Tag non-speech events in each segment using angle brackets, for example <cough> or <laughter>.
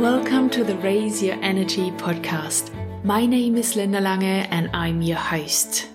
Welcome to the Raise Your Energy podcast. My name is Linda Lange and I'm your host.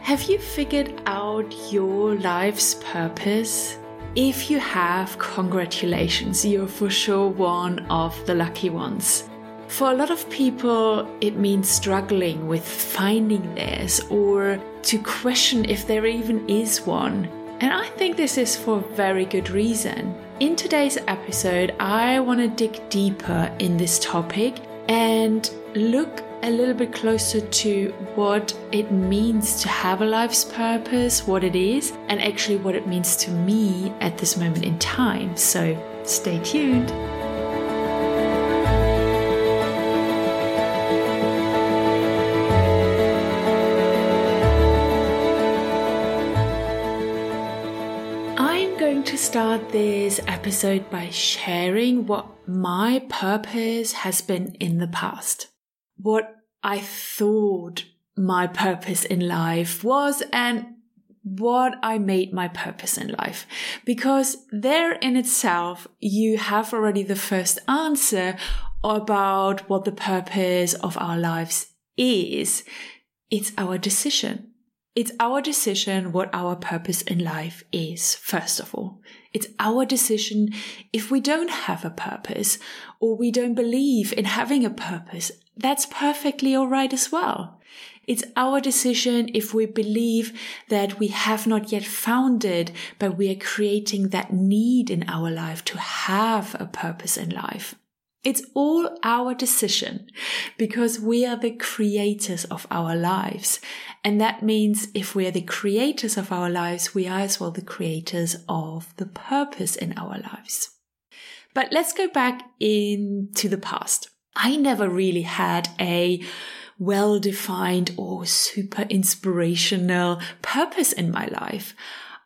Have you figured out your life's purpose? If you have, congratulations, you're for sure one of the lucky ones. For a lot of people, it means struggling with finding theirs or to question if there even is one. And I think this is for very good reason. In today's episode, I want to dig deeper in this topic and look a little bit closer to what it means to have a life's purpose, what it is, and actually what it means to me at this moment in time. So stay tuned. Start this episode by sharing what my purpose has been in the past. What I thought my purpose in life was and what I made my purpose in life. Because there in itself, you have already the first answer about what the purpose of our lives is. It's our decision. It's our decision what our purpose in life is, first of all. It's our decision if we don't have a purpose or we don't believe in having a purpose. That's perfectly alright as well. It's our decision if we believe that we have not yet found it, but we are creating that need in our life to have a purpose in life. It's all our decision because we are the creators of our lives. And that means if we are the creators of our lives, we are as well the creators of the purpose in our lives. But let's go back into the past. I never really had a well defined or super inspirational purpose in my life.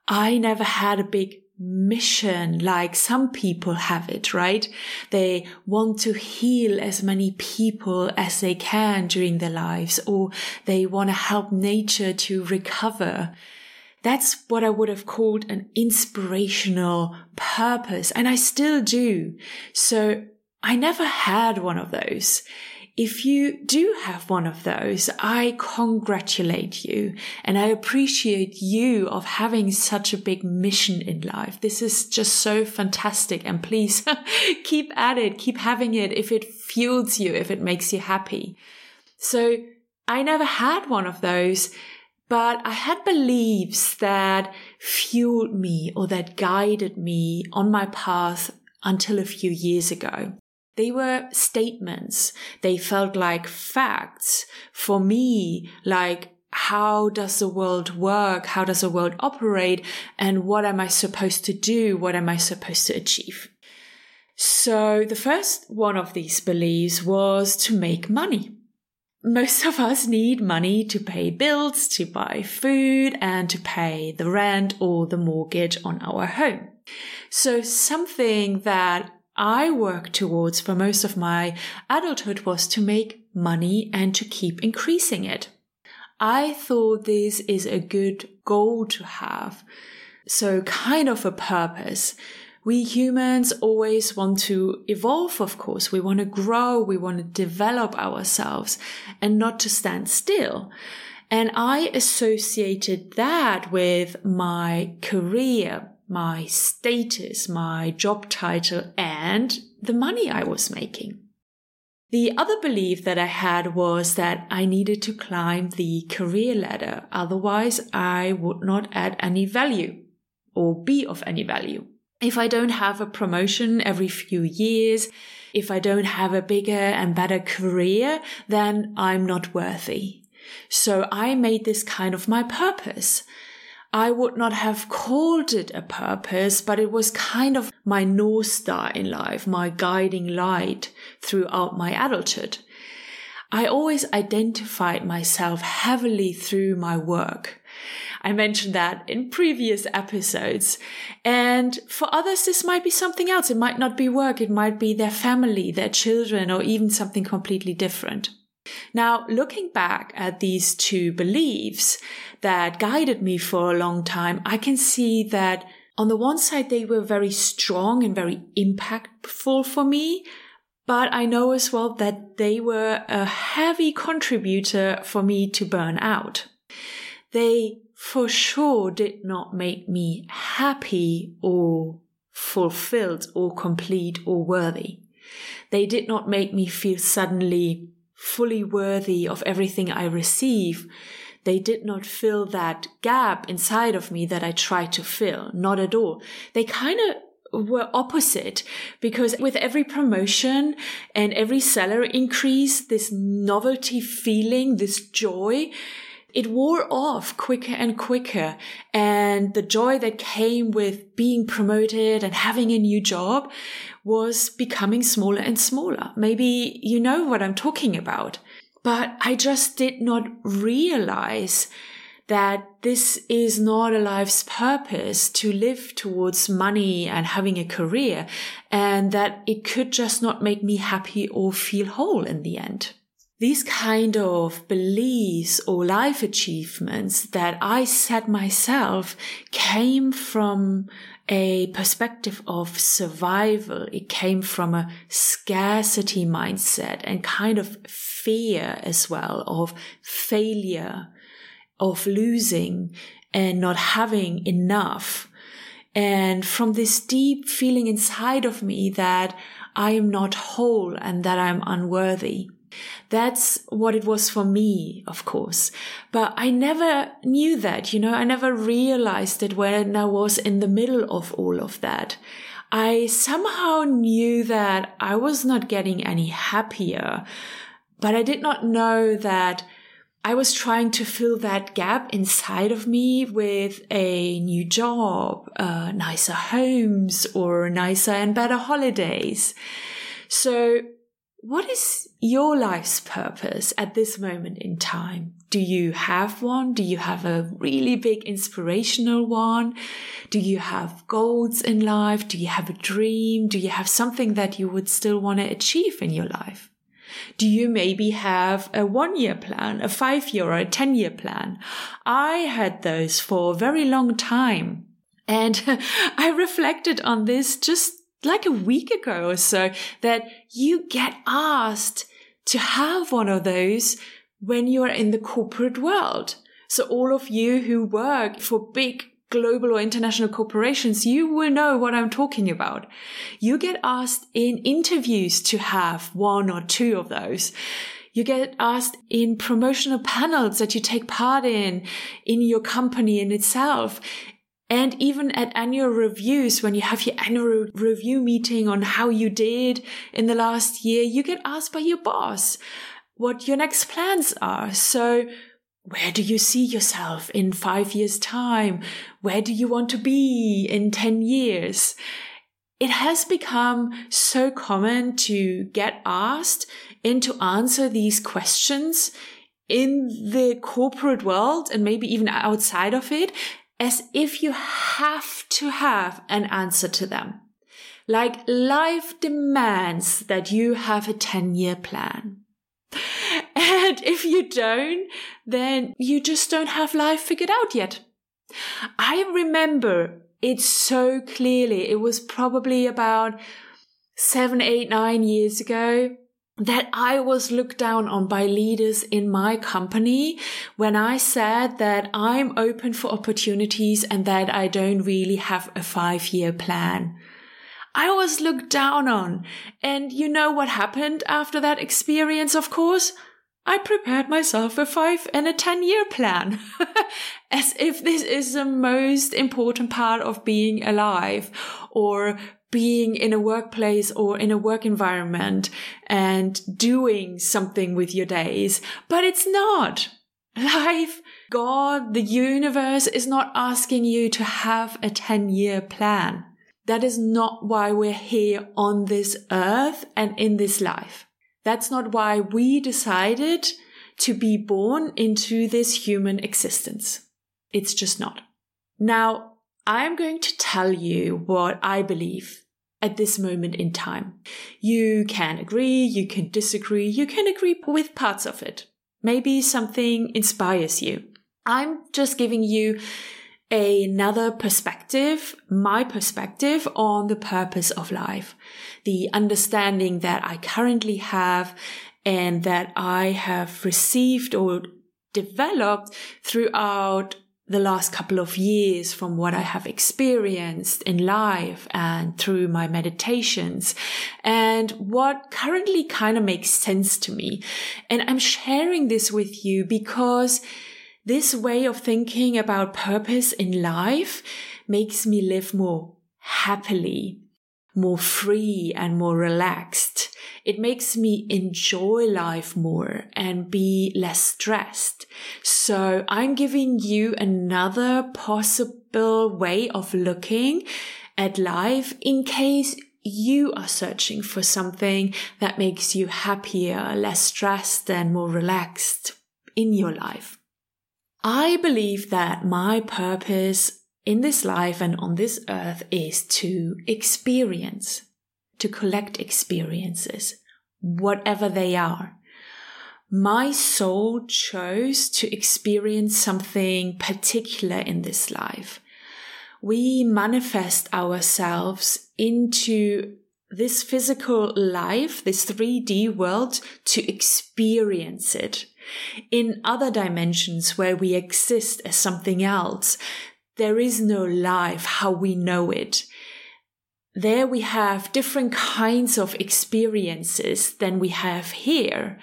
I never had a big mission like some people have it, right? They want to heal as many people as they can during their lives, or they want to help nature to recover. That's what I would have called an inspirational purpose. And I still do. So I never had one of those. If you do have one of those, I congratulate you and I appreciate you of having such a big mission in life. This is just so fantastic. And please <laughs> keep at it, keep having it if it fuels you, if it makes you happy. So I never had one of those, but I had beliefs that fueled me or that guided me on my path until a few years ago. They were statements. They felt like facts. For me, like, how does the world work? How does the world operate? And what am I supposed to do? What am I supposed to achieve? So the first one of these beliefs was to make money. Most of us need money to pay bills, to buy food, and to pay the rent or the mortgage on our home. So something that I worked towards for most of my adulthood was to make money and to keep increasing it. I thought this is a good goal to have. So kind of a purpose. We humans always want to evolve, of course. We want to grow. We want to develop ourselves and not to stand still. And I associated that with my career, my status, my job title, and the money I was making. The other belief that I had was that I needed to climb the career ladder, otherwise, I would not add any value or be of any value. If I don't have a promotion every few years, if I don't have a bigger and better career, then I'm not worthy. So I made this kind of my purpose. I would not have called it a purpose, but it was kind of my North Star in life, my guiding light throughout my adulthood. I always identified myself heavily through my work. I mentioned that in previous episodes. And for others, this might be something else. It might not be work. It might be their family, their children, or even something completely different. Now, looking back at these two beliefs that guided me for a long time, I can see that on the one side, they were very strong and very impactful for me, But I know as well that they were a heavy contributor for me to burn out. They for sure did not make me happy or fulfilled or complete or worthy. They did not make me feel suddenly fully worthy of everything I receive. They did not fill that gap inside of me that I tried to fill. Not at all. They kind of were opposite because with every promotion and every salary increase, this novelty feeling, this joy, it wore off quicker and quicker. And the joy that came with being promoted and having a new job was becoming smaller and smaller. Maybe you know what I'm talking about. But I just did not realize that this is not a life's purpose to live towards money and having a career and that it could just not make me happy or feel whole in the end these kind of beliefs or life achievements that I set myself came from a perspective of survival. It came from a scarcity mindset and kind of fear as well of failure, of losing and not having enough. And from this deep feeling inside of me that I am not whole and that I'm unworthy. That's what it was for me, of course. But I never knew that, you know, I never realized it when I was in the middle of all of that. I somehow knew that I was not getting any happier, but I did not know that I was trying to fill that gap inside of me with a new job, uh, nicer homes, or nicer and better holidays. So what is your life's purpose at this moment in time? Do you have one? Do you have a really big inspirational one? Do you have goals in life? Do you have a dream? Do you have something that you would still want to achieve in your life? Do you maybe have a one year plan, a five year or a 10 year plan? I had those for a very long time. And <laughs> I reflected on this just like a week ago or so that you get asked to have one of those when you're in the corporate world. So all of you who work for big global or international corporations, you will know what I'm talking about. You get asked in interviews to have one or two of those. You get asked in promotional panels that you take part in, in your company in itself. And even at annual reviews, when you have your annual review meeting on how you did in the last year, you get asked by your boss what your next plans are. So where do you see yourself in five years time? Where do you want to be in 10 years? It has become so common to get asked and to answer these questions in the corporate world and maybe even outside of it as if you have to have an answer to them. Like life demands that you have a 10 year plan. <laughs> And if you don't, then you just don't have life figured out yet. I remember it so clearly. It was probably about seven, eight, nine years ago that I was looked down on by leaders in my company when I said that I'm open for opportunities and that I don't really have a five year plan. I was looked down on. And you know what happened after that experience, of course? I prepared myself a five and a 10 year plan. <laughs> As if this is the most important part of being alive or being in a workplace or in a work environment and doing something with your days, but it's not. Life, God, the universe is not asking you to have a 10 year plan. That is not why we're here on this earth and in this life. That's not why we decided to be born into this human existence. It's just not. Now, I'm going to tell you what I believe at this moment in time. You can agree, you can disagree, you can agree with parts of it. Maybe something inspires you. I'm just giving you another perspective, my perspective on the purpose of life, the understanding that I currently have and that I have received or developed throughout the last couple of years from what I have experienced in life and through my meditations and what currently kind of makes sense to me. And I'm sharing this with you because this way of thinking about purpose in life makes me live more happily, more free and more relaxed. It makes me enjoy life more and be less stressed. So I'm giving you another possible way of looking at life in case you are searching for something that makes you happier, less stressed and more relaxed in your life. I believe that my purpose in this life and on this earth is to experience, to collect experiences, whatever they are. My soul chose to experience something particular in this life. We manifest ourselves into this physical life, this 3D world to experience it. In other dimensions where we exist as something else, there is no life how we know it. There we have different kinds of experiences than we have here.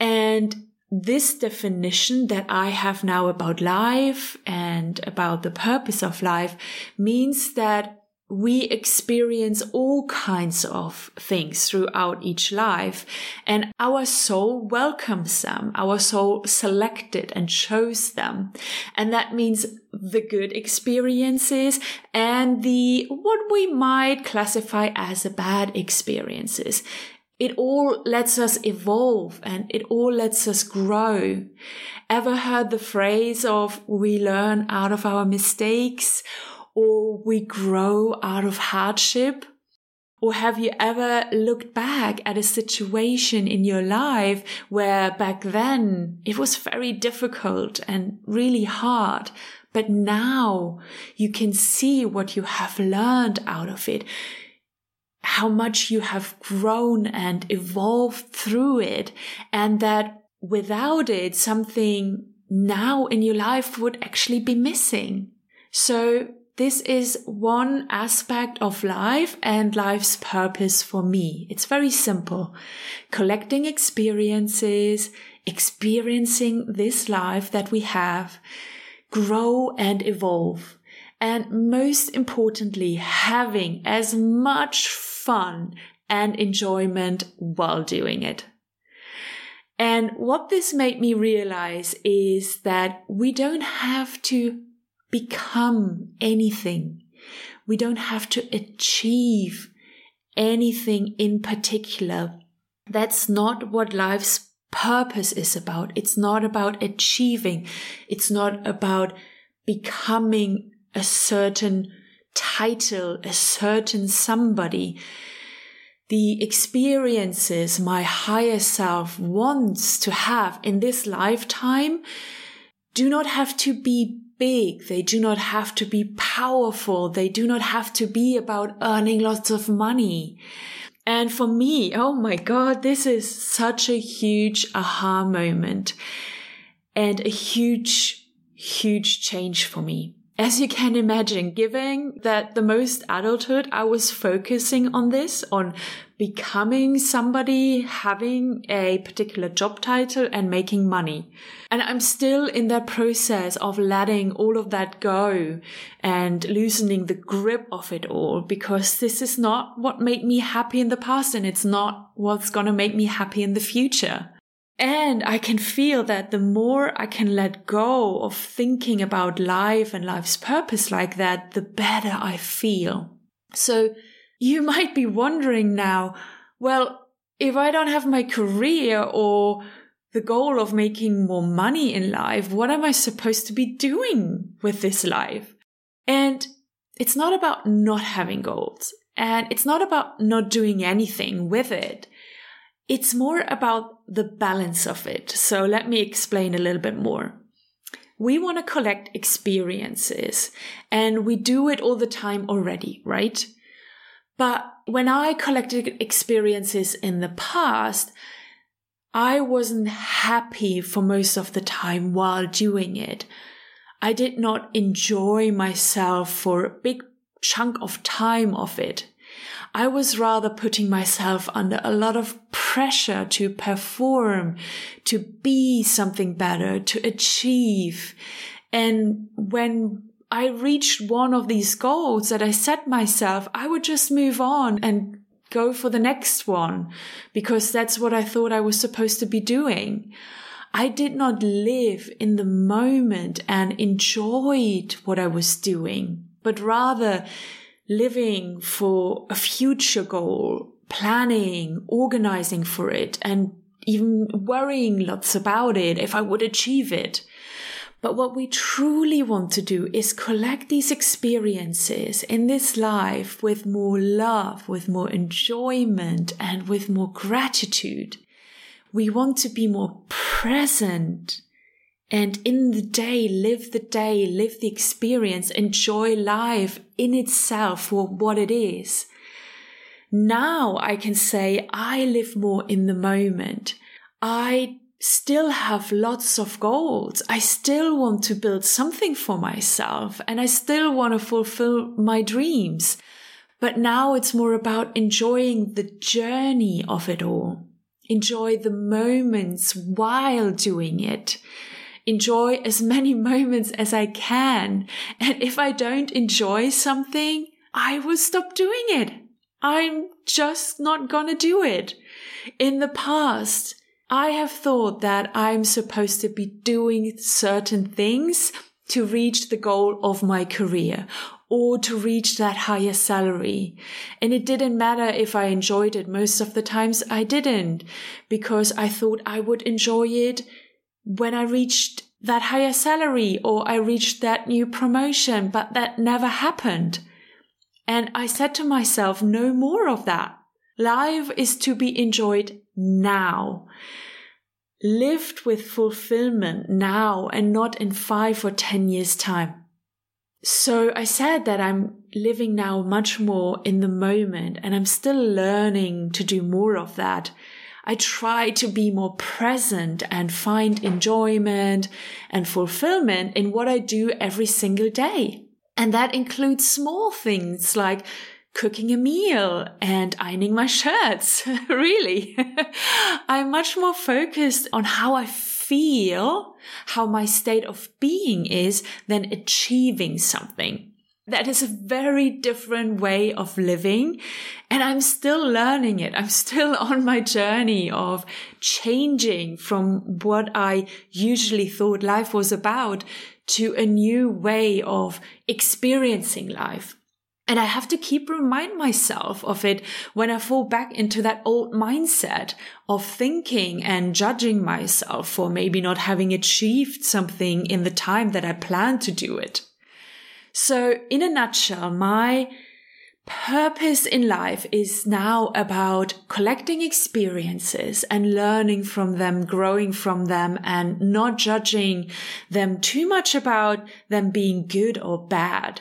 And this definition that I have now about life and about the purpose of life means that we experience all kinds of things throughout each life and our soul welcomes them. Our soul selected and chose them. And that means the good experiences and the what we might classify as the bad experiences. It all lets us evolve and it all lets us grow. Ever heard the phrase of we learn out of our mistakes or we grow out of hardship? Or have you ever looked back at a situation in your life where back then it was very difficult and really hard, but now you can see what you have learned out of it, how much you have grown and evolved through it, and that without it, something now in your life would actually be missing. So this is one aspect of life and life's purpose for me. It's very simple. Collecting experiences, experiencing this life that we have, grow and evolve. And most importantly, having as much fun and enjoyment while doing it. And what this made me realize is that we don't have to become anything. We don't have to achieve anything in particular. That's not what life's purpose is about. It's not about achieving. It's not about becoming a certain title, a certain somebody. The experiences my higher self wants to have in this lifetime do not have to be big. They do not have to be powerful. They do not have to be about earning lots of money. And for me, oh my God, this is such a huge aha moment and a huge, huge change for me. As you can imagine, given that the most adulthood, I was focusing on this, on becoming somebody, having a particular job title and making money. And I'm still in that process of letting all of that go and loosening the grip of it all because this is not what made me happy in the past and it's not what's going to make me happy in the future. And I can feel that the more I can let go of thinking about life and life's purpose like that, the better I feel. So you <laughs> might be wondering now, well, if I don't have my career or the goal of making more money in life, what am I supposed to be doing with this life? And it's not about not having goals and it's not about not doing anything with it. It's more about the balance of it. So let me explain a little bit more. we want to collect experiences and we do it all the time already, right? But when I collected experiences in the past, I wasn't happy for most of the time while doing it. I did not enjoy myself for a big chunk of time of it. I was rather putting myself under a lot of pressure to perform, to be something better, to achieve. And when I reached one of these goals that I set myself, I would just move on and go for the next one because that's what I thought I was supposed to be doing. I did not live in the moment and enjoyed what I was doing, but rather living for a future goal, planning, organizing for it, and even worrying lots about it if I would achieve it. But what we truly want to do is collect these experiences in this life with more love, with more enjoyment, and with more gratitude. We want to be more present and in the day, live the day, live the experience, enjoy life in itself for what it is. Now I can say I live more in the moment. I still have lots of goals. I still want to build something for myself and I still want to fulfill my dreams. But now it's more about enjoying the journey of it all. Enjoy the moments while doing it. Enjoy as many <laughs> moments as I can. And if I don't enjoy something, I will stop doing it. I'm just not gonna do it. In the past, I have thought that I'm supposed to be doing certain things to reach the goal of my career or to reach that higher salary. And it didn't matter if I enjoyed it. Most of the times I didn't because I thought I would enjoy it when I reached that higher salary or I reached that new promotion, but that never happened. And I said to myself, no more of that. Life is to be enjoyed now, lived with fulfillment now and not in five or 10 years' time. So I said that I'm living now much more in the moment and I'm still learning to do more of that. I try to be more present and find enjoyment and fulfillment in what I do every single day. And that includes small things like cooking a meal and ironing my shirts. <laughs> really. <laughs> I'm much more focused on how I feel, how my state of being is than achieving something. That is a very different way of living. And I'm still learning it. I'm still <laughs> on my journey of changing from what I usually thought life was about to a new way of experiencing life. And I have to keep remind myself of it when I fall back into that old mindset of thinking and judging myself for maybe not having achieved something in the time that I planned to do it. So in a nutshell, my purpose in life is now about collecting experiences and learning from them, growing from them and not judging them too much about them being good or bad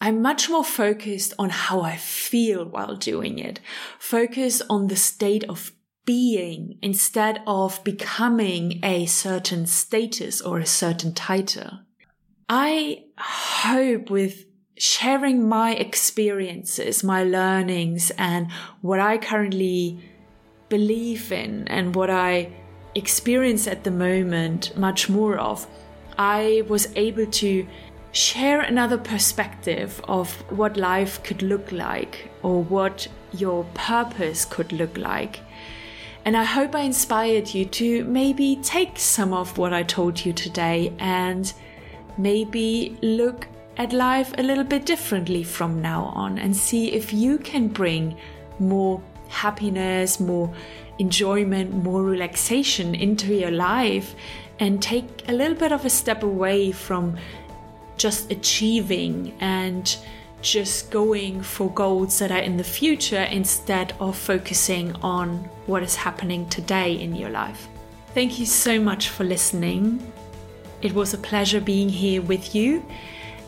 I'm much more focused on how I feel while doing it. Focus on the state of being instead of becoming a certain status or a certain title. I hope with sharing my experiences, my learnings and what I currently believe in and what I experience at the moment much more of, I was able to share another perspective of what life could look like or what your purpose could look like. And I hope I inspired you to maybe take some of what I told you today and maybe look at life a little bit differently from now on and see if you can bring more happiness, more enjoyment, more relaxation into your life and take a little bit of a step away from just achieving and just going for goals that are in the future instead of focusing on what is happening today in your life. Thank you so much for listening. It was a pleasure being here with you.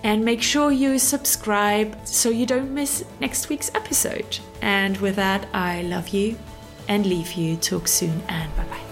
And make sure you subscribe so you don't miss next week's episode. And with that, I love you and leave you. Talk soon and bye bye.